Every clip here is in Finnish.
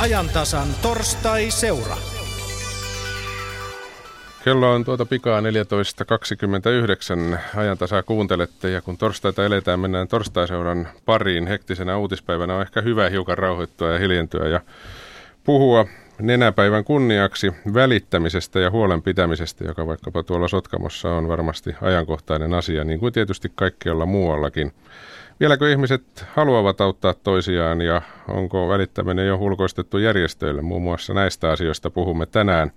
ajantasan torstai-seura. Kello on tuota pikaa 14.29. Ajantasaa kuuntelette ja kun torstaita eletään, mennään torstaiseuran pariin. Hektisenä uutispäivänä on ehkä hyvä hiukan rauhoittua ja hiljentyä ja puhua nenäpäivän kunniaksi välittämisestä ja huolen pitämisestä, joka vaikkapa tuolla Sotkamossa on varmasti ajankohtainen asia, niin kuin tietysti kaikkialla muuallakin. Vieläkö ihmiset haluavat auttaa toisiaan ja onko välittäminen jo ulkoistettu järjestöille? Muun muassa näistä asioista puhumme tänään.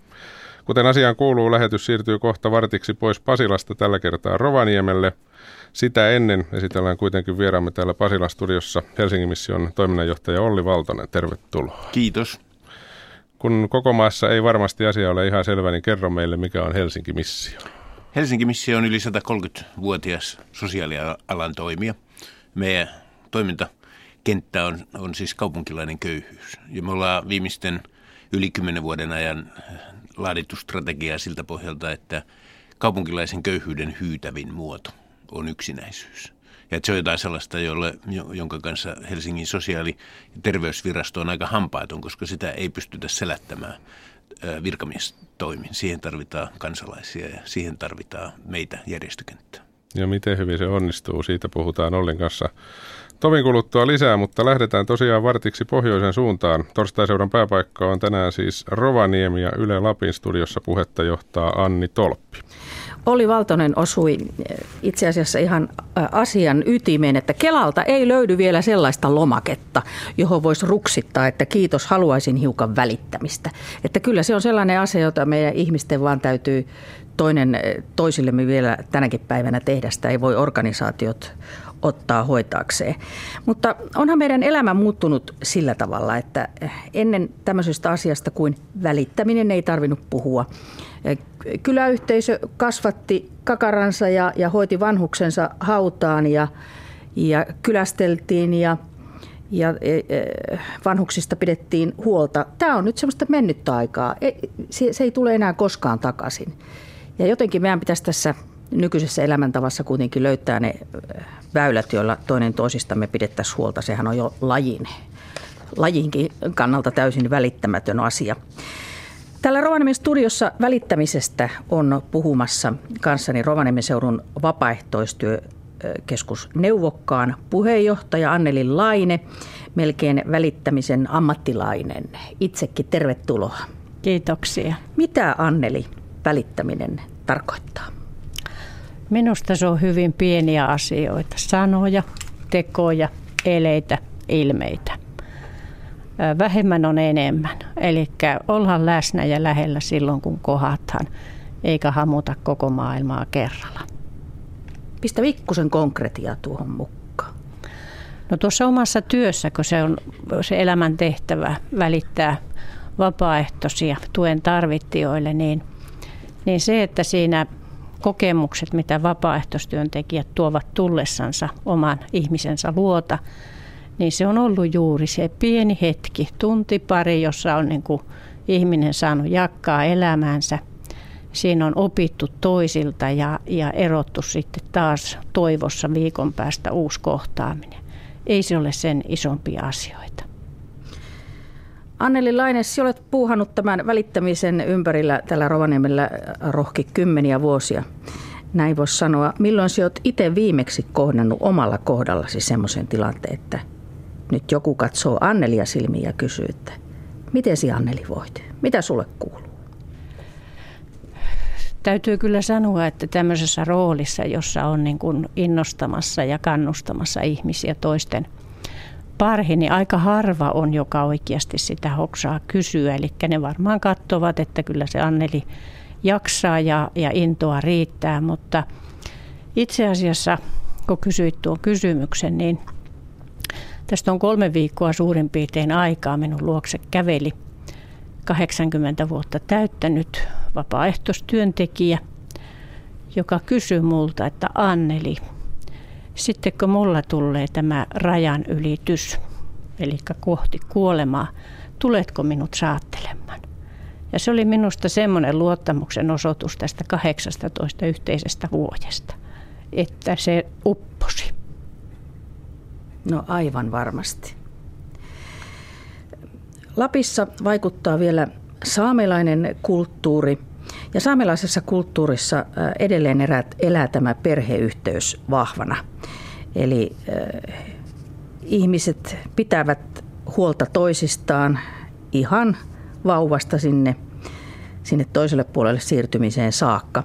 Kuten asiaan kuuluu, lähetys siirtyy kohta vartiksi pois Pasilasta tällä kertaa Rovaniemelle. Sitä ennen esitellään kuitenkin vieraamme täällä Pasilan studiossa Helsingin mission toiminnanjohtaja Olli Valtonen. Tervetuloa. Kiitos. Kun koko maassa ei varmasti asia ole ihan selvä, niin kerro meille, mikä on Helsinki Missio. Helsinki Missio on yli 130-vuotias sosiaalialan toimija. Meidän toimintakenttä on, on siis kaupunkilainen köyhyys. Ja me ollaan viimeisten yli kymmenen vuoden ajan laadittu strategiaa siltä pohjalta, että kaupunkilaisen köyhyyden hyytävin muoto on yksinäisyys. Ja se on jotain sellaista, jolle, jonka kanssa Helsingin sosiaali- ja terveysvirasto on aika hampaaton, koska sitä ei pystytä selättämään virkamiestoimin. Siihen tarvitaan kansalaisia ja siihen tarvitaan meitä järjestökenttää. Ja miten hyvin se onnistuu, siitä puhutaan Ollin kanssa tovin kuluttua lisää, mutta lähdetään tosiaan vartiksi pohjoisen suuntaan. Torstaiseuran pääpaikka on tänään siis Rovaniemi ja Yle Lapin studiossa puhetta johtaa Anni Tolppi. Oli Valtonen osui eh, itse asiassa ihan eh, asian ytimeen, että Kelalta ei löydy vielä sellaista lomaketta, johon voisi ruksittaa, että kiitos, haluaisin hiukan välittämistä. Että kyllä se on sellainen asia, jota meidän ihmisten vaan täytyy toinen eh, toisillemme vielä tänäkin päivänä tehdä. Sitä ei voi organisaatiot ottaa hoitaakseen. Mutta onhan meidän elämä muuttunut sillä tavalla, että ennen tämmöisestä asiasta kuin välittäminen ei tarvinnut puhua. Kyläyhteisö kasvatti kakaransa ja, ja hoiti vanhuksensa hautaan ja, ja kylästeltiin ja, ja vanhuksista pidettiin huolta. Tämä on nyt semmoista mennyttä aikaa. Se ei tule enää koskaan takaisin. Ja jotenkin meidän pitäisi tässä nykyisessä elämäntavassa kuitenkin löytää ne väylät, joilla toinen toisistamme pidettäisiin huolta. Sehän on jo lajin, lajinkin kannalta täysin välittämätön asia. Täällä Rovaniemen studiossa välittämisestä on puhumassa kanssani Rovaniemen seudun vapaaehtoistyökeskus Neuvokkaan puheenjohtaja Anneli Laine, melkein välittämisen ammattilainen. Itsekin tervetuloa. Kiitoksia. Mitä Anneli välittäminen tarkoittaa? Minusta se on hyvin pieniä asioita, sanoja, tekoja, eleitä, ilmeitä. Vähemmän on enemmän, eli ollaan läsnä ja lähellä silloin kun kohataan, eikä hamuta koko maailmaa kerralla. Pistä vikkusen konkretia tuohon mukaan. No tuossa omassa työssä, kun se on se elämän tehtävä välittää vapaaehtoisia tuen tarvittijoille, niin, niin se, että siinä kokemukset, mitä vapaaehtoistyöntekijät tuovat tullessansa oman ihmisensä luota, niin se on ollut juuri se pieni hetki, tunti pari, jossa on niin kuin ihminen saanut jakkaa elämäänsä. Siinä on opittu toisilta ja, ja erottu sitten taas toivossa viikon päästä uusi kohtaaminen. Ei se ole sen isompia asioita. Anneli Laines, olet puuhannut tämän välittämisen ympärillä tällä Rovaniemellä rohki kymmeniä vuosia. Näin voisi sanoa. Milloin sinä olet itse viimeksi kohdannut omalla kohdallasi semmoisen tilanteen, että nyt joku katsoo Annelia silmiin ja kysyy, että miten si Anneli voit? Mitä sulle kuuluu? Täytyy kyllä sanoa, että tämmöisessä roolissa, jossa on niin kuin innostamassa ja kannustamassa ihmisiä toisten – parhi, niin aika harva on, joka oikeasti sitä hoksaa kysyä. Eli ne varmaan katsovat, että kyllä se Anneli jaksaa ja, ja intoa riittää, mutta itse asiassa, kun kysyit tuon kysymyksen, niin tästä on kolme viikkoa suurin piirtein aikaa minun luokse käveli 80 vuotta täyttänyt vapaaehtoistyöntekijä, joka kysyi multa, että Anneli, sitten kun mulla tulee tämä rajan ylitys, eli kohti kuolemaa, tuletko minut saattelemaan? Ja se oli minusta semmoinen luottamuksen osoitus tästä 18 yhteisestä vuodesta, että se upposi. No aivan varmasti. Lapissa vaikuttaa vielä saamelainen kulttuuri. Ja saamelaisessa kulttuurissa äh, edelleen erät, elää tämä perheyhteys vahvana. Eli äh, ihmiset pitävät huolta toisistaan ihan vauvasta sinne, sinne toiselle puolelle siirtymiseen saakka.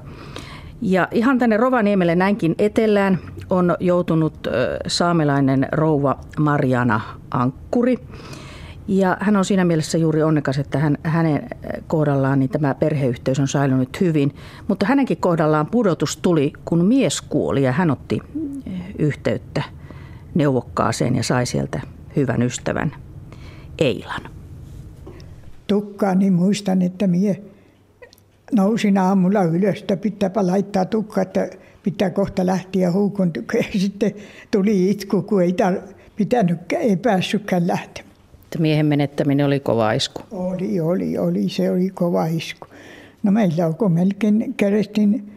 Ja ihan tänne Rovaniemelle näinkin etelään on joutunut saamelainen rouva Marjana Ankkuri. Ja hän on siinä mielessä juuri onnekas, että hän, hänen kohdallaan niin tämä perheyhteys on säilynyt hyvin. Mutta hänenkin kohdallaan pudotus tuli, kun mies kuoli ja hän otti yhteyttä neuvokkaaseen ja sai sieltä hyvän ystävän Eilan. Tukkaani niin muistan, että mie nousin aamulla ylös, että pitääpä laittaa tukka, että pitää kohta lähteä huukun. Ja sitten tuli itku, kun ei, tar- pitänyt, ei päässytkään lähtemään. Miehen menettäminen oli kova isku. Oli, oli, oli. Se oli kova isku. No meillä onko melkein kerestin,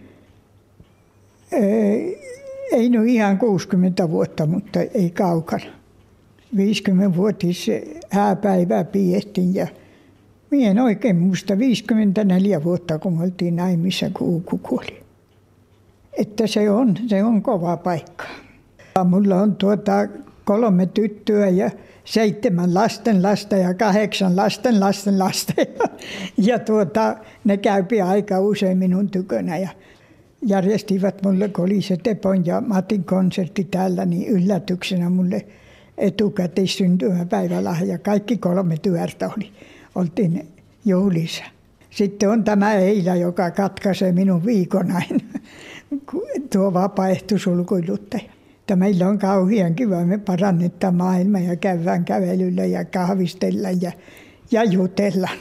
ei no ihan 60 vuotta, mutta ei kaukana. 50-vuotis hääpäivää piettiin ja Mie en oikein muista 54 vuotta, kun me oltiin naimissa, kun Uuku kuoli. Että se on, se on kova paikka. Mulla on tuota kolme tyttöä ja seitsemän lasten lasta ja kahdeksan lasten lasten lasta. Ja, tuota, ne käypi aika usein minun tykönä ja järjestivät mulle, kun oli se Tepon ja Matin konsertti täällä, niin yllätyksenä mulle etukäteis syntymäpäivälahja. Kaikki kolme työrtä oli oltiin juhlissa. Sitten on tämä Eila, joka katkaisee minun viikonain, tuo vapaaehtoisulkuiluttaja. Että meillä on kauhean kiva, me parannetaan maailma ja käydään kävelyllä ja kahvistella ja, ja jutellaan.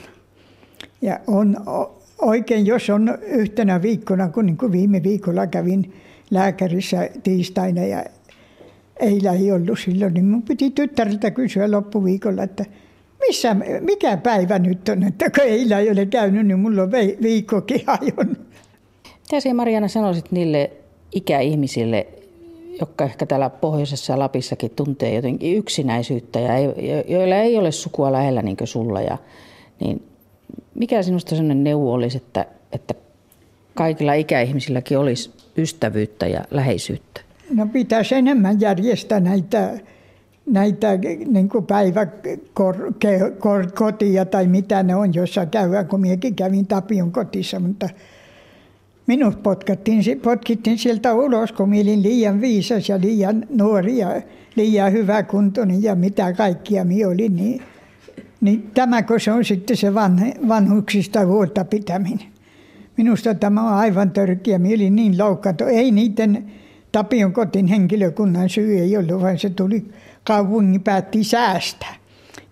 Ja on oikein, jos on yhtenä viikkona, kun niin kuin viime viikolla kävin lääkärissä tiistaina ja Eila ei ollut silloin, niin minun piti tyttäriltä kysyä loppuviikolla, että – missä, mikä päivä nyt on, että kun eilen ei ole käynyt, niin mulla on viikkokin hajonnut. Mitä sinä Mariana sanoisit niille ikäihmisille, jotka ehkä täällä pohjoisessa Lapissakin tuntee jotenkin yksinäisyyttä ja ei, joilla ei ole sukua lähellä niin kuin sulla. Ja, niin mikä sinusta sellainen neuvo olisi, että, että kaikilla ikäihmisilläkin olisi ystävyyttä ja läheisyyttä? No pitäisi enemmän järjestää näitä näitä niin päiväkotia tai mitä ne on, jossa käydään, kun minäkin kävin Tapion kotissa, mutta minut potkittiin, potkittiin sieltä ulos, kun minä olin liian viisas ja liian nuori ja liian hyväkuntoinen ja mitä kaikkia minä olin, niin, niin tämäkö se on sitten se vanhuksista huolta pitäminen. Minusta tämä on aivan törkeä. Minä olin niin loukkaantu. Ei niiden Tapion kotin henkilökunnan syy ei ollut, vaan se tuli kaupungin päätti säästää.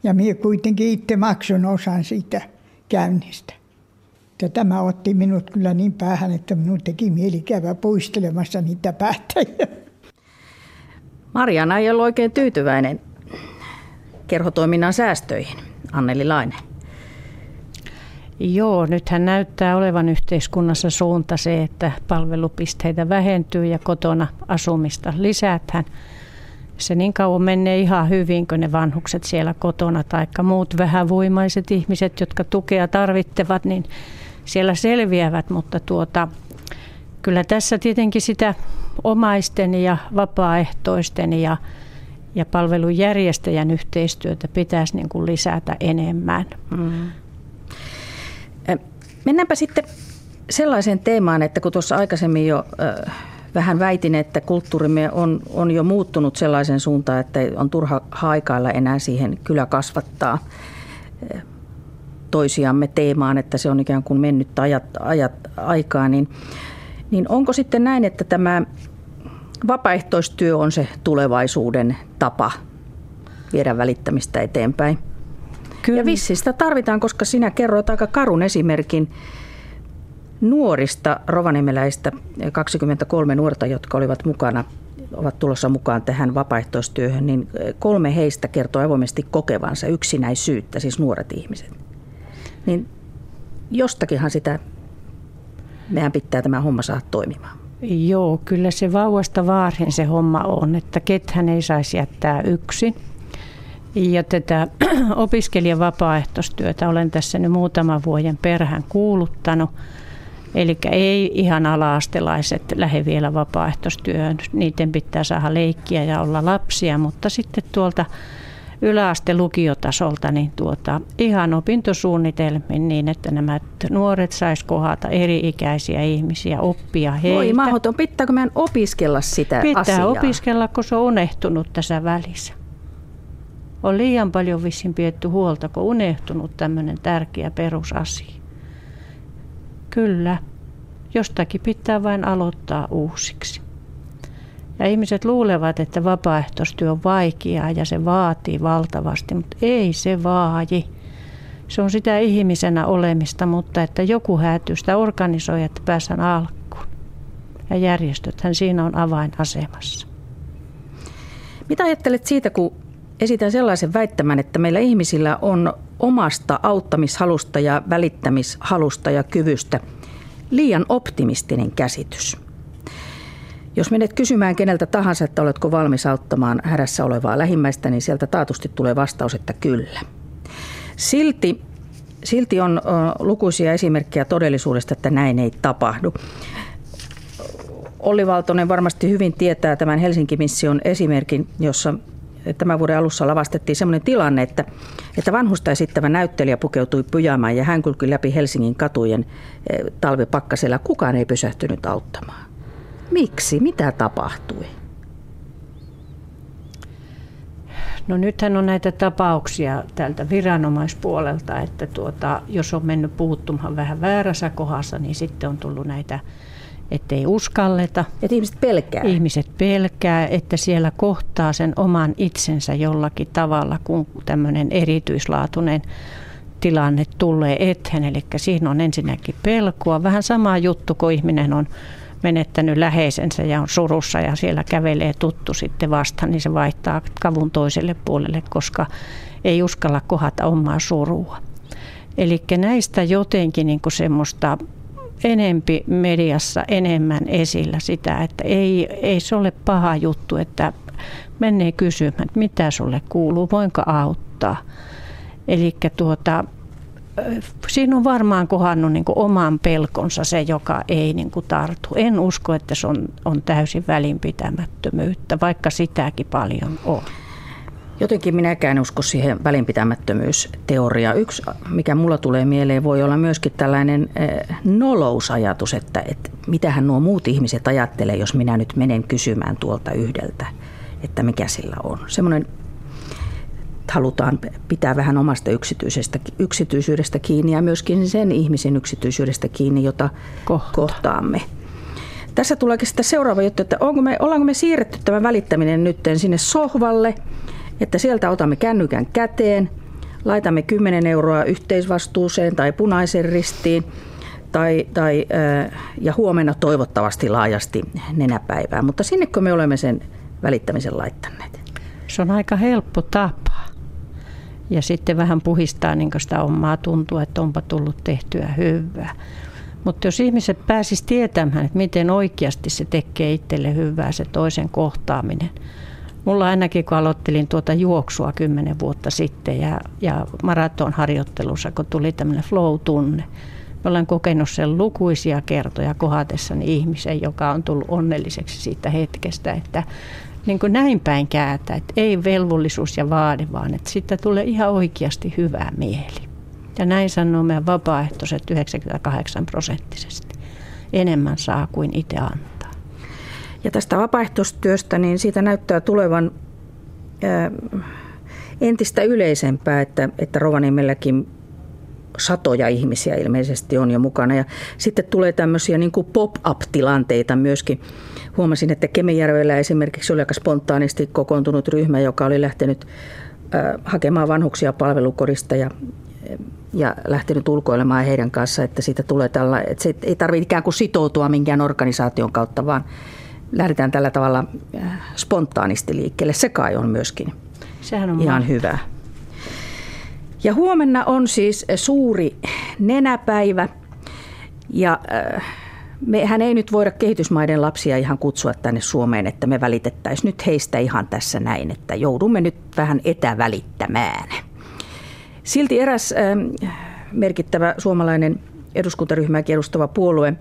Ja minä kuitenkin itse maksun osan siitä käynnistä. Ja tämä otti minut kyllä niin päähän, että minun teki mieli käydä puistelemassa niitä päättäjiä. Mariana ei ollut oikein tyytyväinen kerhotoiminnan säästöihin. Anneli Laine. Joo, nythän näyttää olevan yhteiskunnassa suunta se, että palvelupisteitä vähentyy ja kotona asumista lisätään se niin kauan menee ihan hyvin, kun ne vanhukset siellä kotona tai muut vähävoimaiset ihmiset, jotka tukea tarvittavat, niin siellä selviävät, mutta tuota, kyllä tässä tietenkin sitä omaisten ja vapaaehtoisten ja, ja palvelujärjestäjän yhteistyötä pitäisi niin kuin lisätä enemmän. Mm. Mennäänpä sitten sellaiseen teemaan, että kun tuossa aikaisemmin jo vähän väitin, että kulttuurimme on, on jo muuttunut sellaisen suuntaan, että on turha haikailla enää siihen kyllä kasvattaa toisiamme teemaan, että se on ikään kuin mennyt ajat, ajat aikaa, niin, niin onko sitten näin, että tämä vapaaehtoistyö on se tulevaisuuden tapa viedä välittämistä eteenpäin? Kyllä. Ja vissistä tarvitaan, koska sinä kerroit aika karun esimerkin nuorista rovaniemeläistä, 23 nuorta, jotka olivat mukana ovat tulossa mukaan tähän vapaaehtoistyöhön, niin kolme heistä kertoo avoimesti kokevansa yksinäisyyttä, siis nuoret ihmiset. Niin jostakinhan sitä meidän pitää tämä homma saada toimimaan. Joo, kyllä se vauvasta vaarhen se homma on, että kethän ei saisi jättää yksin. Ja tätä opiskelijan vapaaehtoistyötä olen tässä nyt muutaman vuoden perään kuuluttanut. Eli ei ihan alaastelaiset lähde vielä vapaaehtoistyöhön. Niiden pitää saada leikkiä ja olla lapsia, mutta sitten tuolta yläaste lukiotasolta niin tuota, ihan opintosuunnitelmin niin, että nämä nuoret sais kohdata eri-ikäisiä ihmisiä, oppia heiltä. Voi mahdoton, pitääkö meidän opiskella sitä Pitää asiaa? opiskella, kun se on unehtunut tässä välissä. On liian paljon vissiin pietty huolta, kun unehtunut tämmöinen tärkeä perusasia. Kyllä, jostakin pitää vain aloittaa uusiksi. Ja ihmiset luulevat, että vapaaehtoistyö on vaikeaa ja se vaatii valtavasti, mutta ei se vaadi. Se on sitä ihmisenä olemista, mutta että joku häätyy sitä organisoi, että pääsään alkuun. Ja järjestöthän siinä on avainasemassa. Mitä ajattelet siitä, kun esitän sellaisen väittämän, että meillä ihmisillä on omasta auttamishalusta ja välittämishalusta ja kyvystä liian optimistinen käsitys. Jos menet kysymään keneltä tahansa, että oletko valmis auttamaan hädässä olevaa lähimmäistä, niin sieltä taatusti tulee vastaus, että kyllä. Silti, silti on lukuisia esimerkkejä todellisuudesta, että näin ei tapahdu. Olli Valtonen varmasti hyvin tietää tämän Helsinki-mission esimerkin, jossa tämän vuoden alussa lavastettiin sellainen tilanne, että, että vanhusta esittävä näyttelijä pukeutui pyjaamaan ja hän kulki läpi Helsingin katujen eh, talvipakkasella. Kukaan ei pysähtynyt auttamaan. Miksi? Mitä tapahtui? No nythän on näitä tapauksia tältä viranomaispuolelta, että tuota, jos on mennyt puuttumaan vähän väärässä kohdassa, niin sitten on tullut näitä ettei uskalleta. Että ihmiset pelkää. Ihmiset pelkää, että siellä kohtaa sen oman itsensä jollakin tavalla, kun tämmöinen erityislaatuinen tilanne tulee eteen. Eli siinä on ensinnäkin pelkoa. Vähän sama juttu, kun ihminen on menettänyt läheisensä ja on surussa ja siellä kävelee tuttu sitten vasta, niin se vaihtaa kavun toiselle puolelle, koska ei uskalla kohata omaa surua. Eli näistä jotenkin niin kuin semmoista enempi mediassa enemmän esillä sitä, että ei, ei se ole paha juttu, että menee kysymään, että mitä sulle kuuluu, voinko auttaa. Eli tuota, siinä on varmaan kohannut niin oman pelkonsa se, joka ei niin tartu. En usko, että se on, on täysin välinpitämättömyyttä, vaikka sitäkin paljon on. Jotenkin minäkään usko siihen välinpitämättömyysteoriaan. Yksi, mikä mulla tulee mieleen, voi olla myöskin tällainen eh, nolousajatus, että, että mitähän nuo muut ihmiset ajattelee, jos minä nyt menen kysymään tuolta yhdeltä, että mikä sillä on. Semmoinen halutaan pitää vähän omasta yksityisestä, yksityisyydestä kiinni ja myöskin sen ihmisen yksityisyydestä kiinni, jota Kohta. kohtaamme. Tässä tuleekin sitten seuraava juttu, että onko me, ollaanko me siirretty tämä välittäminen nyt sinne sohvalle – että sieltä otamme kännykän käteen, laitamme 10 euroa yhteisvastuuseen tai punaisen ristiin tai, tai, ja huomenna toivottavasti laajasti nenäpäivää. Mutta sinnekö me olemme sen välittämisen laittaneet? Se on aika helppo tapa. Ja sitten vähän puhistaa niin sitä omaa tuntua, että onpa tullut tehtyä hyvää. Mutta jos ihmiset pääsisivät tietämään, että miten oikeasti se tekee itselle hyvää se toisen kohtaaminen – Mulla ainakin, kun aloittelin tuota juoksua kymmenen vuotta sitten ja, ja maratonharjoittelussa, kun tuli tämmöinen flow-tunne, Mä olen kokenut sen lukuisia kertoja kohatessani ihmisen, joka on tullut onnelliseksi siitä hetkestä, että niin kuin näin päin käätä, että ei velvollisuus ja vaade, vaan että siitä tulee ihan oikeasti hyvä mieli. Ja näin sanoo meidän vapaaehtoiset 98 prosenttisesti. Enemmän saa kuin itse antaa. Ja tästä vapaaehtoistyöstä, niin siitä näyttää tulevan ää, entistä yleisempää, että, että Rovaniemelläkin satoja ihmisiä ilmeisesti on jo mukana. Ja sitten tulee tämmöisiä niin kuin pop-up-tilanteita myöskin. Huomasin, että Kemijärvellä esimerkiksi oli aika spontaanisti kokoontunut ryhmä, joka oli lähtenyt äh, hakemaan vanhuksia palvelukorista ja, ja lähtenyt ulkoilemaan heidän kanssa, että siitä tulee tällä, että se ei tarvitse ikään kuin sitoutua minkään organisaation kautta, vaan lähdetään tällä tavalla spontaanisti liikkeelle. Se kai on myöskin Sehän on ihan hyvä. Ja huomenna on siis suuri nenäpäivä ja äh, mehän ei nyt voida kehitysmaiden lapsia ihan kutsua tänne Suomeen, että me välitettäisiin nyt heistä ihan tässä näin, että joudumme nyt vähän etävälittämään. Silti eräs äh, merkittävä suomalainen eduskuntaryhmääkin edustava puolue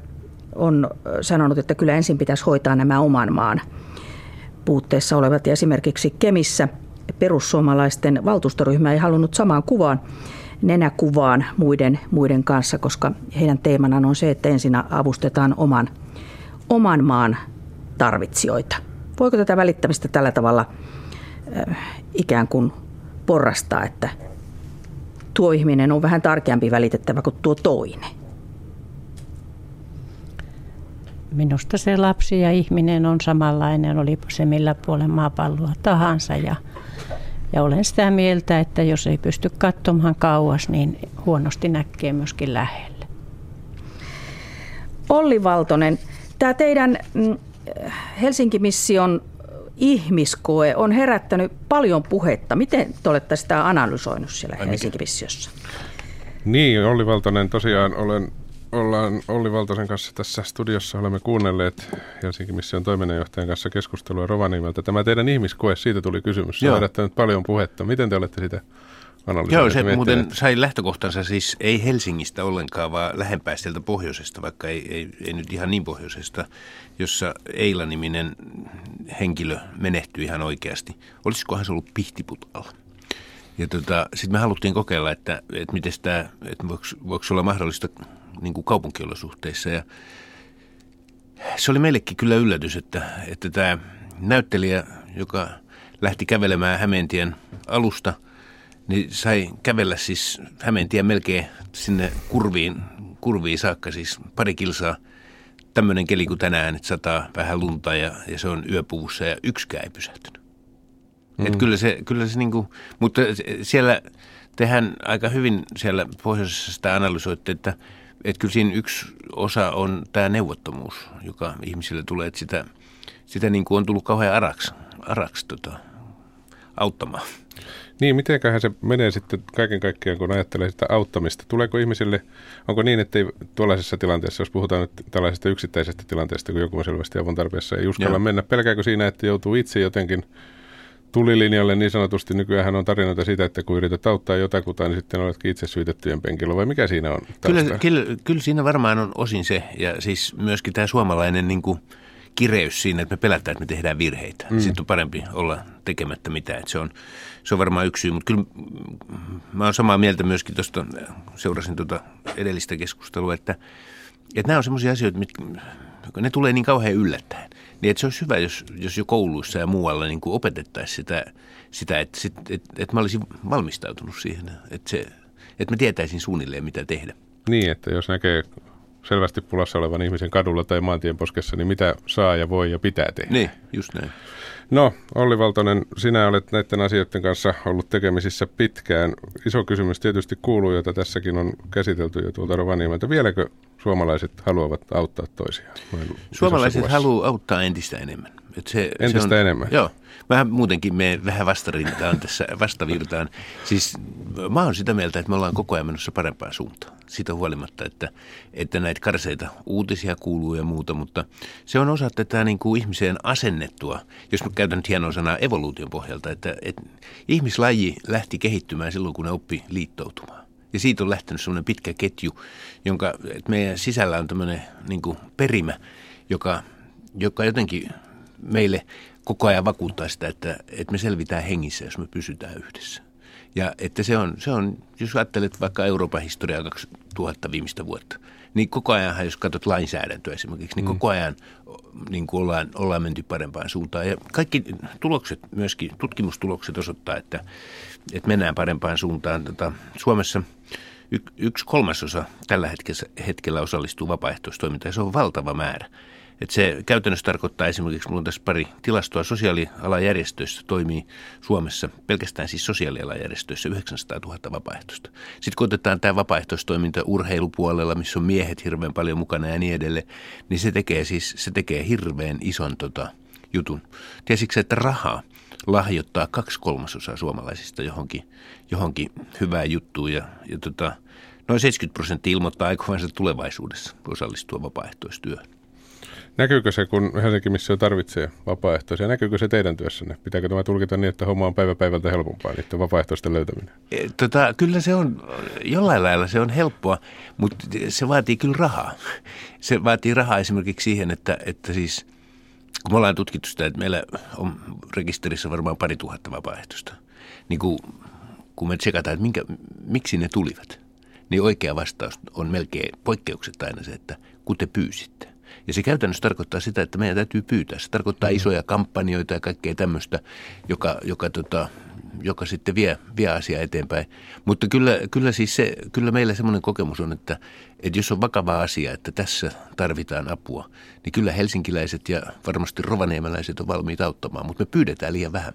on sanonut, että kyllä ensin pitäisi hoitaa nämä oman maan puutteessa olevat. Ja esimerkiksi Kemissä perussuomalaisten valtuustoryhmä ei halunnut samaan kuvaan nenäkuvaan muiden, muiden kanssa, koska heidän teemanaan on se, että ensin avustetaan oman, oman maan tarvitsijoita. Voiko tätä välittämistä tällä tavalla äh, ikään kuin porrastaa, että tuo ihminen on vähän tarkeampi välitettävä kuin tuo toinen? Minusta se lapsi ja ihminen on samanlainen, olipa se millä puolen maapalloa tahansa. Ja, ja olen sitä mieltä, että jos ei pysty katsomaan kauas, niin huonosti näkee myöskin lähelle. Olli Valtonen, tämä teidän mm, Helsinki-mission ihmiskoe on herättänyt paljon puhetta. Miten te olette sitä analysoinut siellä Helsinki-missiossa? Niin, Olli Valtonen, tosiaan olen ollaan Olli Valtosen kanssa tässä studiossa. Olemme kuunnelleet Helsingin mission toiminnanjohtajan kanssa keskustelua Rovaniemeltä. Tämä teidän ihmiskoe, siitä tuli kysymys. Se on herättänyt paljon puhetta. Miten te olette sitä Joo, se muuten sai lähtökohtansa siis ei Helsingistä ollenkaan, vaan lähempää sieltä pohjoisesta, vaikka ei, ei, ei nyt ihan niin pohjoisesta, jossa Eila-niminen henkilö menehtyi ihan oikeasti. Olisikohan se ollut Pihtiputalla? Ja tota, sitten me haluttiin kokeilla, että, että miten tämä, että voiko, voiko olla mahdollista niin kuin kaupunkiolosuhteissa. Ja se oli meillekin kyllä yllätys, että, että tämä näyttelijä, joka lähti kävelemään Hämeentien alusta, niin sai kävellä siis Hämeentien melkein sinne kurviin, kurviin saakka, siis pari kilsaa. Tämmöinen keli kuin tänään, että sataa vähän lunta ja, ja se on yöpuvussa ja yksikään ei pysähtynyt. Mm. Et kyllä se, kyllä se niin kuin, mutta siellä tehän aika hyvin siellä pohjoisessa sitä analysoitte, että – että kyllä siinä yksi osa on tämä neuvottomuus, joka ihmisille tulee, että sitä, sitä niin kuin on tullut kauhean araksi, araksi tota, auttamaan. Niin, mitenköhän se menee sitten kaiken kaikkiaan, kun ajattelee sitä auttamista? Tuleeko ihmisille, onko niin, että tuollaisessa tilanteessa, jos puhutaan nyt tällaisesta yksittäisestä tilanteesta, kun joku on selvästi avun tarpeessa, ei uskalla Joo. mennä, pelkääkö siinä, että joutuu itse jotenkin tulilinjalle niin sanotusti. Nykyään on tarinoita siitä, että kun yrität auttaa jotakuta, niin sitten oletkin itse syytettyjen penkillä, vai mikä siinä on? Kyllä, kyllä, kyllä siinä varmaan on osin se, ja siis myöskin tämä suomalainen niin kuin kireys siinä, että me pelätään, että me tehdään virheitä. Mm. Sitten on parempi olla tekemättä mitään. Että se, on, se on varmaan yksi syy, mutta kyllä mä olen samaa mieltä myöskin tuosta, seurasin tuota edellistä keskustelua, että, että nämä on sellaisia asioita, mitkä ne tulee niin kauhean yllättäen. Niin että se olisi hyvä, jos, jos jo kouluissa ja muualla niin kuin opetettaisiin sitä, sitä että, sit, että, että mä olisin valmistautunut siihen, että, se, että mä tietäisin suunnilleen, mitä tehdä. Niin, että jos näkee selvästi pulassa olevan ihmisen kadulla tai maantien poskessa, niin mitä saa ja voi ja pitää tehdä. Niin, just näin. No, Olli Valtonen, sinä olet näiden asioiden kanssa ollut tekemisissä pitkään. Iso kysymys tietysti kuuluu, jota tässäkin on käsitelty jo tuolta Rovaniemeltä. Vieläkö suomalaiset haluavat auttaa toisiaan? Suomalaiset haluavat auttaa entistä enemmän. Et se, entistä se on, enemmän? Joo. Vähän muutenkin me vähän vastarintaan tässä, vastavirtaan. Siis mä oon sitä mieltä, että me ollaan koko ajan menossa parempaan suuntaan. Siitä huolimatta, että, että näitä karseita uutisia kuuluu ja muuta, mutta se on osa tätä niin kuin ihmiseen asennettua, jos mä käytän nyt hienoa sanaa evoluution pohjalta, että, että ihmislaji lähti kehittymään silloin, kun ne oppi liittoutumaan. Ja siitä on lähtenyt semmoinen pitkä ketju, jonka että meidän sisällä on tämmöinen niin perimä, joka, joka jotenkin meille koko ajan vakuuttaa sitä, että, että me selvitään hengissä, jos me pysytään yhdessä. Ja että se on, se on, jos ajattelet vaikka Euroopan historiaa 2000 viimeistä vuotta, niin koko ajan, jos katsot lainsäädäntöä esimerkiksi, niin mm. koko ajan niin kuin ollaan, ollaan menty parempaan suuntaan. Ja kaikki tulokset, myöskin tutkimustulokset osoittaa, että, että mennään parempaan suuntaan. Tota, Suomessa y, yksi kolmasosa tällä hetkellä, hetkellä osallistuu vapaaehtoistoimintaan ja se on valtava määrä. Et se käytännössä tarkoittaa esimerkiksi, minulla on tässä pari tilastoa, sosiaalialajärjestöissä toimii Suomessa, pelkästään siis sosiaalialajärjestöissä 900 000 vapaaehtoista. Sitten kun otetaan tämä vapaaehtoistoiminta urheilupuolella, missä on miehet hirveän paljon mukana ja niin edelleen, niin se tekee siis se tekee hirveän ison tota, jutun. Tiesitkö että rahaa lahjoittaa kaksi kolmasosaa suomalaisista johonkin, johonkin hyvään juttuun ja, ja tota, noin 70 prosenttia ilmoittaa aikovansa tulevaisuudessa osallistua vapaaehtoistyöhön. Näkyykö se, kun Helsinki Missio tarvitsee vapaaehtoisia, näkyykö se teidän työssänne? Pitääkö tämä tulkita niin, että homma on päivä päivältä helpompaa, niiden vapaaehtoisten löytäminen? E, tota, kyllä se on, jollain lailla se on helppoa, mutta se vaatii kyllä rahaa. Se vaatii rahaa esimerkiksi siihen, että, että siis, kun me ollaan tutkittu sitä, että meillä on rekisterissä varmaan pari tuhatta vapaaehtoista, niin kun, kun me tsekataan, että minkä, miksi ne tulivat, niin oikea vastaus on melkein poikkeuksetta aina se, että kun te pyysitte. Ja se käytännössä tarkoittaa sitä, että meidän täytyy pyytää. Se tarkoittaa mm. isoja kampanjoita ja kaikkea tämmöistä, joka, joka, tota, joka sitten vie, vie asiaa eteenpäin. Mutta kyllä, kyllä, siis se, kyllä meillä semmoinen kokemus on, että, että jos on vakava asia, että tässä tarvitaan apua, niin kyllä helsinkiläiset ja varmasti rovaniemeläiset on valmiita auttamaan, mutta me pyydetään liian vähän.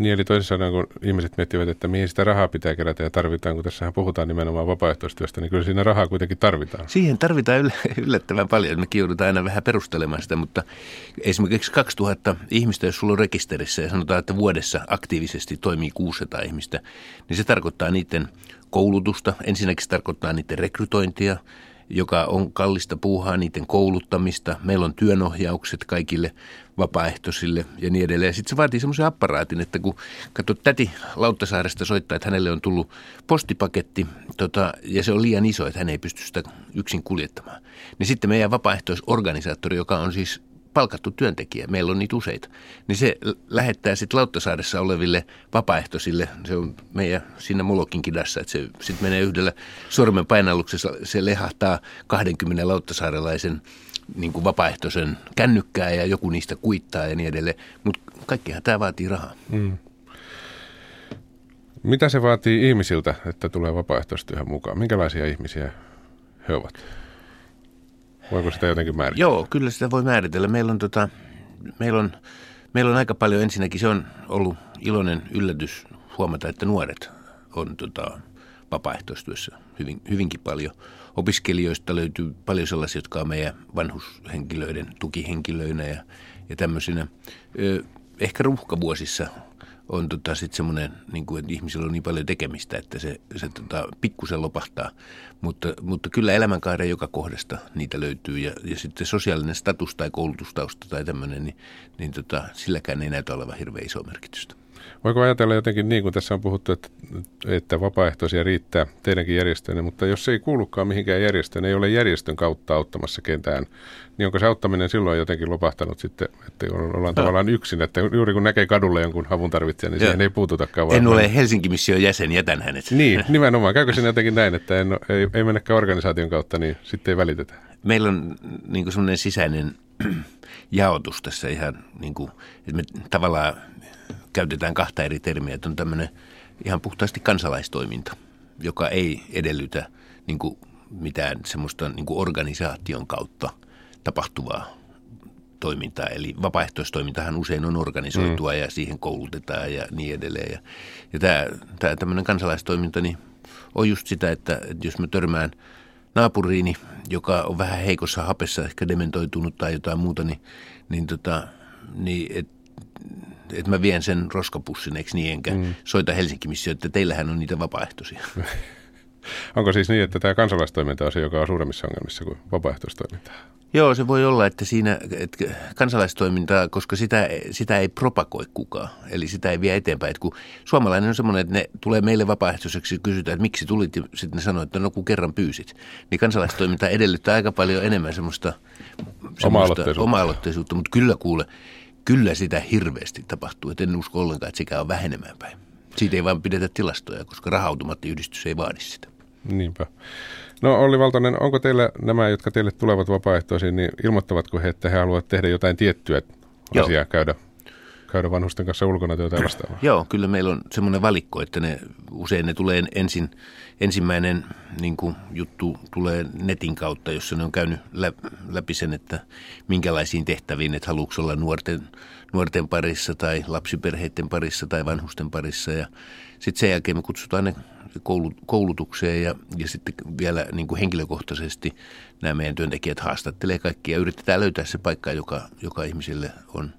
Niin, eli toisin sanoen, kun ihmiset miettivät, että mihin sitä rahaa pitää kerätä ja tarvitaan, kun tässähän puhutaan nimenomaan vapaaehtoistyöstä, niin kyllä siinä rahaa kuitenkin tarvitaan. Siihen tarvitaan yllättävän paljon. Me joudutaan aina vähän perustelemaan sitä, mutta esimerkiksi 2000 ihmistä, jos sulla on rekisterissä ja sanotaan, että vuodessa aktiivisesti toimii 600 ihmistä, niin se tarkoittaa niiden koulutusta. Ensinnäkin se tarkoittaa niiden rekrytointia, joka on kallista puuhaa, niiden kouluttamista. Meillä on työnohjaukset kaikille vapaaehtoisille ja niin edelleen. Sitten se vaatii semmoisen apparaatin, että kun katso täti Lauttasaaresta soittaa, että hänelle on tullut postipaketti tota, ja se on liian iso, että hän ei pysty sitä yksin kuljettamaan. Niin sitten meidän vapaaehtoisorganisaattori, joka on siis palkattu työntekijä, meillä on niitä useita, niin se lähettää sitten Lauttasaaressa oleville vapaaehtoisille, se on meidän siinä Molokin kidassa, että se sitten menee yhdellä sormen painalluksessa, se lehahtaa 20 lauttasaarelaisen niin kuin vapaaehtoisen kännykkää ja joku niistä kuittaa ja niin edelleen, mutta kaikkihan tämä vaatii rahaa. Mm. Mitä se vaatii ihmisiltä, että tulee vapaaehtoistyöhön mukaan? Minkälaisia ihmisiä he ovat? Voiko sitä jotenkin määritellä? Joo, kyllä sitä voi määritellä. Meillä on, tota, meillä on, meillä on aika paljon, ensinnäkin se on ollut iloinen yllätys huomata, että nuoret on tota, vapaaehtoistyössä hyvin, hyvinkin paljon. Opiskelijoista löytyy paljon sellaisia, jotka on meidän vanhushenkilöiden tukihenkilöinä ja, ja tämmöisinä. Ehkä ruuhkavuosissa on tota sitten semmoinen, niin kuin, että ihmisillä on niin paljon tekemistä, että se, se tota, pikkusen lopahtaa. Mutta, mutta kyllä elämänkaaren joka kohdasta niitä löytyy ja, ja sitten sosiaalinen status tai koulutustausta tai tämmöinen, niin, niin tota, silläkään ei näytä olevan hirveän iso merkitystä. Voiko ajatella jotenkin niin kuin tässä on puhuttu, että, että vapaaehtoisia riittää teidänkin järjestöönne, mutta jos ei kuulukaan mihinkään järjestöön, ei ole järjestön kautta auttamassa ketään, niin onko se auttaminen silloin jotenkin lopahtanut sitten, että ollaan no. tavallaan yksin, että juuri kun näkee kadulle jonkun havun tarvitsijan, niin Joo. siihen ei puututakaan. En ole Helsinki Mission jäsen, jätän hänet. Niin, nimenomaan. Käykö siinä jotenkin näin, että en, ei, ei mennäkään organisaation kautta, niin sitten ei välitetä? Meillä on niin semmoinen sisäinen jaotus tässä ihan, niin kuin, että me tavallaan käytetään kahta eri termiä, että on tämmöinen ihan puhtaasti kansalaistoiminta, joka ei edellytä niin kuin mitään semmoista niin kuin organisaation kautta tapahtuvaa toimintaa. Eli vapaaehtoistoimintahan usein on organisoitua mm. ja siihen koulutetaan ja niin edelleen. Ja, ja tämä, tämä tämmöinen kansalaistoiminta niin on just sitä, että, että jos mä törmään naapuriini, joka on vähän heikossa hapessa, ehkä dementoitunut tai jotain muuta, niin, niin, tota, niin et, että mä vien sen roskapussin, eikö niin, enkä mm. soita Helsinki Missio, että teillähän on niitä vapaaehtoisia. Onko siis niin, että tämä kansalaistoiminta on se, joka on suuremmissa ongelmissa kuin vapaaehtoistoiminta? Joo, se voi olla, että siinä että kansalaistoimintaa, koska sitä, sitä ei propagoi kukaan, eli sitä ei vie eteenpäin. Että kun suomalainen on semmoinen, että ne tulee meille vapaaehtoiseksi ja kysytään, että miksi tulit, ja sitten ne sanoo, että no kun kerran pyysit. Niin kansalaistoiminta edellyttää aika paljon enemmän semmoista, semmoista oma-aloitteisuutta. oma-aloitteisuutta, mutta kyllä kuule, kyllä sitä hirveästi tapahtuu, että en usko ollenkaan, että sekä on vähenemään päin. Siitä ei vaan pidetä tilastoja, koska rahautomaattiyhdistys ei vaadi sitä. Niinpä. No Olli Valtonen, onko teillä nämä, jotka teille tulevat vapaaehtoisiin, niin ilmoittavatko he, että he haluavat tehdä jotain tiettyä Joo. asiaa, käydä, käydä vanhusten kanssa ulkona työtä ja vastaavaa? Joo, kyllä meillä on semmoinen valikko, että ne, usein ne tulee ensin, ensimmäinen niin kuin, juttu tulee netin kautta, jossa ne on käynyt läpi sen, että minkälaisiin tehtäviin, että haluatko olla nuorten, nuorten parissa tai lapsiperheiden parissa tai vanhusten parissa ja sitten sen jälkeen me kutsutaan ne koulutukseen ja, ja sitten vielä niin kuin henkilökohtaisesti nämä meidän työntekijät haastattelee kaikkia ja yritetään löytää se paikka, joka, joka ihmisille on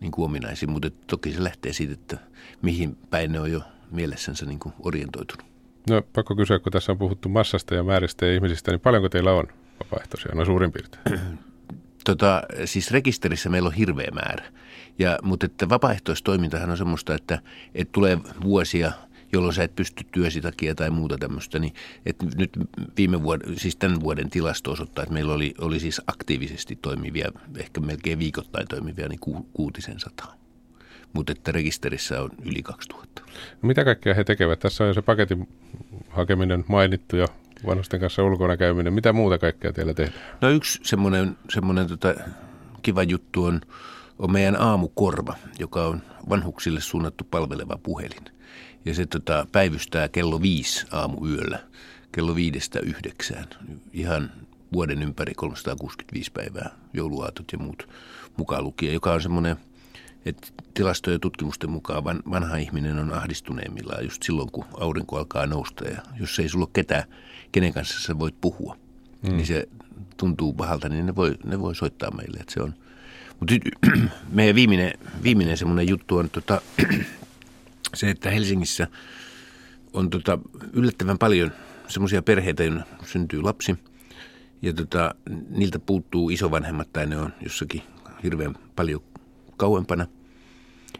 niin kuin ominaisin. Mutta toki se lähtee siitä, että mihin päin ne on jo mielessänsä niin kuin orientoitunut. No pakko kysyä, kun tässä on puhuttu massasta ja määristä ja ihmisistä, niin paljonko teillä on vapaaehtoisia, no suurin piirtein? tota, siis rekisterissä meillä on hirveä määrä. Ja, mutta että vapaaehtoistoimintahan on semmoista, että, että tulee vuosia, jolloin sä et pysty työsi takia tai muuta tämmöistä. Niin, että nyt viime vuoden, siis tämän vuoden tilasto osoittaa, että meillä oli, oli siis aktiivisesti toimivia, ehkä melkein viikoittain toimivia, niin ku, kuutisen sataa. Mutta että rekisterissä on yli 2000. No mitä kaikkea he tekevät? Tässä on jo se paketin hakeminen mainittu ja vanhusten kanssa ulkona käyminen. Mitä muuta kaikkea teillä tehdään? No yksi semmoinen, semmoinen tota, kiva juttu on, on meidän aamukorva, joka on vanhuksille suunnattu palveleva puhelin. Ja se tota, päivystää kello viisi aamuyöllä, kello viidestä yhdeksään. Ihan vuoden ympäri 365 päivää, jouluaatot ja muut mukaan lukien, joka on semmoinen, että tilastojen ja tutkimusten mukaan vanha ihminen on ahdistuneimmillaan just silloin, kun aurinko alkaa nousta. Ja jos ei sulla ole ketään, kenen kanssa sä voit puhua, mm. niin se tuntuu pahalta, niin ne voi, ne voi soittaa meille. Että se on. Mutta meidän viimeinen, viimeinen semmoinen juttu on tota, se, että Helsingissä on tota, yllättävän paljon semmoisia perheitä, joilla syntyy lapsi. Ja tota, niiltä puuttuu isovanhemmat tai ne on jossakin hirveän paljon kauempana.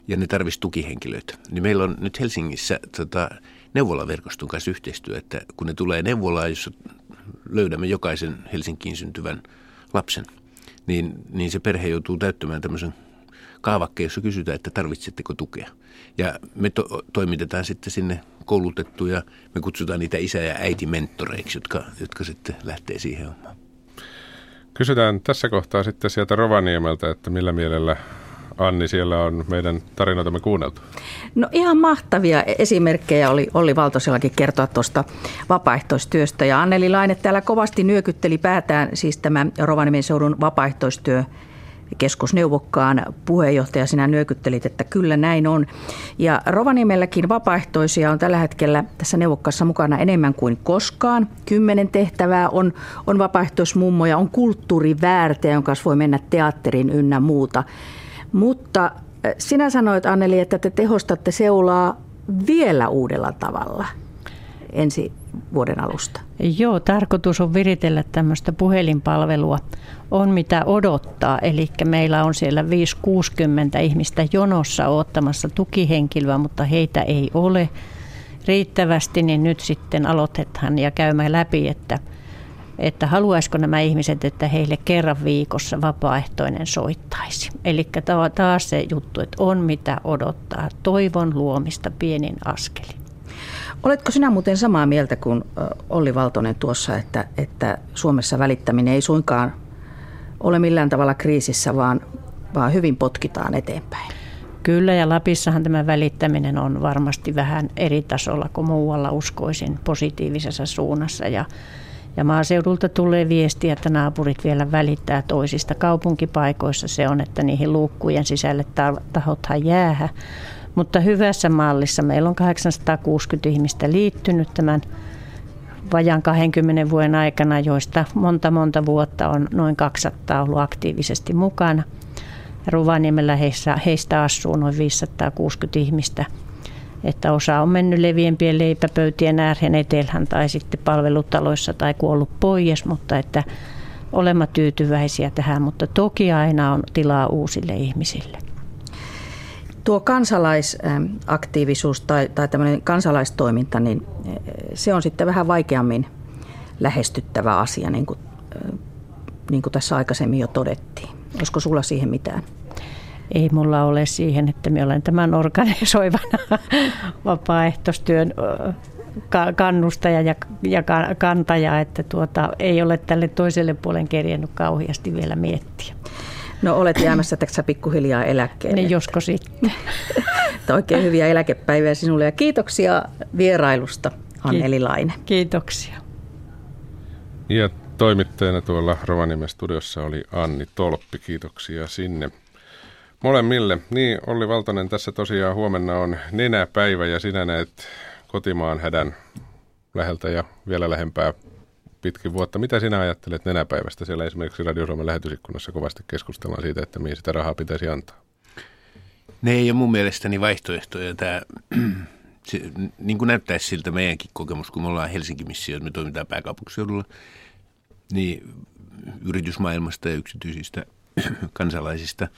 Ja ne tarvitsisi tukihenkilöitä. Niin meillä on nyt Helsingissä tota, neuvolaverkoston kanssa yhteistyö, että kun ne tulee neuvolaan, jossa löydämme jokaisen Helsinkiin syntyvän lapsen, niin, niin se perhe joutuu täyttämään tämmöisen kaavakkeen, jossa kysytään, että tarvitsetteko tukea. Ja me to- toimitetaan sitten sinne koulutettuja, me kutsutaan niitä isä- ja äiti-mentoreiksi, jotka, jotka sitten lähtee siihen hommaan. Kysytään tässä kohtaa sitten sieltä Rovaniemeltä, että millä mielellä Anni, siellä on meidän tarinoitamme kuunneltu. No ihan mahtavia esimerkkejä oli Olli Valtosellakin kertoa tuosta vapaaehtoistyöstä. Ja Anneli Laine täällä kovasti nyökytteli päätään, siis tämä Rovaniemen seudun vapaaehtoistyö keskusneuvokkaan puheenjohtaja, sinä nyökyttelit, että kyllä näin on. Ja Rovaniemelläkin vapaaehtoisia on tällä hetkellä tässä neuvokkaassa mukana enemmän kuin koskaan. Kymmenen tehtävää on, on vapaaehtoismummoja, on kulttuuriväärtejä, jonka kanssa voi mennä teatterin ynnä muuta. Mutta äh, sinä sanoit Anneli, että te tehostatte seulaa vielä uudella tavalla ensi vuoden alusta. Joo, tarkoitus on viritellä tämmöistä puhelinpalvelua. On mitä odottaa, eli meillä on siellä 5-60 ihmistä jonossa ottamassa tukihenkilöä, mutta heitä ei ole riittävästi, niin nyt sitten aloitetaan ja käymään läpi, että – että haluaisiko nämä ihmiset, että heille kerran viikossa vapaaehtoinen soittaisi. Eli taas se juttu, että on mitä odottaa, toivon luomista pienin askelin. Oletko sinä muuten samaa mieltä kuin Olli Valtonen tuossa, että, että Suomessa välittäminen ei suinkaan ole millään tavalla kriisissä, vaan, vaan hyvin potkitaan eteenpäin? Kyllä, ja Lapissahan tämä välittäminen on varmasti vähän eri tasolla kuin muualla uskoisin positiivisessa suunnassa. Ja ja maaseudulta tulee viestiä, että naapurit vielä välittää toisista kaupunkipaikoissa. Se on, että niihin luukkujen sisälle tahothan jäähä. Mutta hyvässä mallissa meillä on 860 ihmistä liittynyt tämän vajan 20 vuoden aikana, joista monta monta vuotta on noin 200 ollut aktiivisesti mukana. Ruvaniemellä heistä, heistä asuu noin 560 ihmistä – että osa on mennyt leviempien leipäpöytien ääreen etelhän tai sitten palvelutaloissa tai kuollut pois, mutta että olemme tyytyväisiä tähän, mutta toki aina on tilaa uusille ihmisille. Tuo kansalaisaktiivisuus tai, tai tämmöinen kansalaistoiminta, niin eh, se on sitten vähän vaikeammin lähestyttävä asia, niin kuin, eh, niin kuin tässä aikaisemmin jo todettiin. Olisiko sulla siihen mitään? ei mulla ole siihen, että minä olen tämän organisoivana vapaaehtoistyön kannustaja ja, ja kantaja, että tuota, ei ole tälle toiselle puolen kerjennyt kauheasti vielä miettiä. No olet jäämässä tässä pikkuhiljaa eläkkeelle. Niin josko sitten. Oikein hyviä eläkepäiviä sinulle ja kiitoksia vierailusta Anneli Laine. Kiitoksia. Ja toimittajana tuolla Rovaniemen studiossa oli Anni Tolppi. Kiitoksia sinne. Molemmille. Niin, Olli Valtonen, tässä tosiaan huomenna on nenäpäivä ja sinä näet kotimaan hädän läheltä ja vielä lähempää pitkin vuotta. Mitä sinä ajattelet nenäpäivästä? Siellä esimerkiksi Radio Suomen lähetysikkunassa kovasti keskustellaan siitä, että mihin sitä rahaa pitäisi antaa. Ne ei ole mun mielestäni vaihtoehtoja. Tämä, se, niin kuin näyttäisi siltä meidänkin kokemus, kun me ollaan Helsinki-missio, me toimitaan pääkaupunkiseudulla, niin yritysmaailmasta ja yksityisistä kansalaisista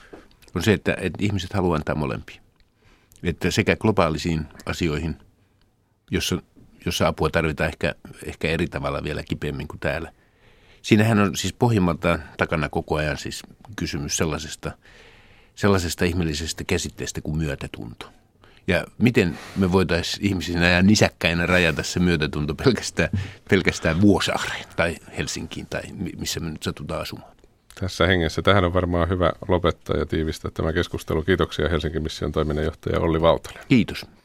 on se, että, että ihmiset haluaa antaa molempia. Että sekä globaalisiin asioihin, jossa, jossa apua tarvitaan ehkä, ehkä eri tavalla vielä kipeämmin kuin täällä. Siinähän on siis pohjimmaltaan takana koko ajan siis kysymys sellaisesta, sellaisesta ihmillisestä käsitteestä kuin myötätunto. Ja miten me voitaisiin ihmisinä ja nisäkkäinä rajata se myötätunto pelkästään, pelkästään Vuosaareen tai Helsinkiin tai missä me nyt satutaan asumaan. Tässä hengessä tähän on varmaan hyvä lopettaa ja tiivistää tämä keskustelu. Kiitoksia Helsingin mission toiminnanjohtaja Olli Valtonen. Kiitos.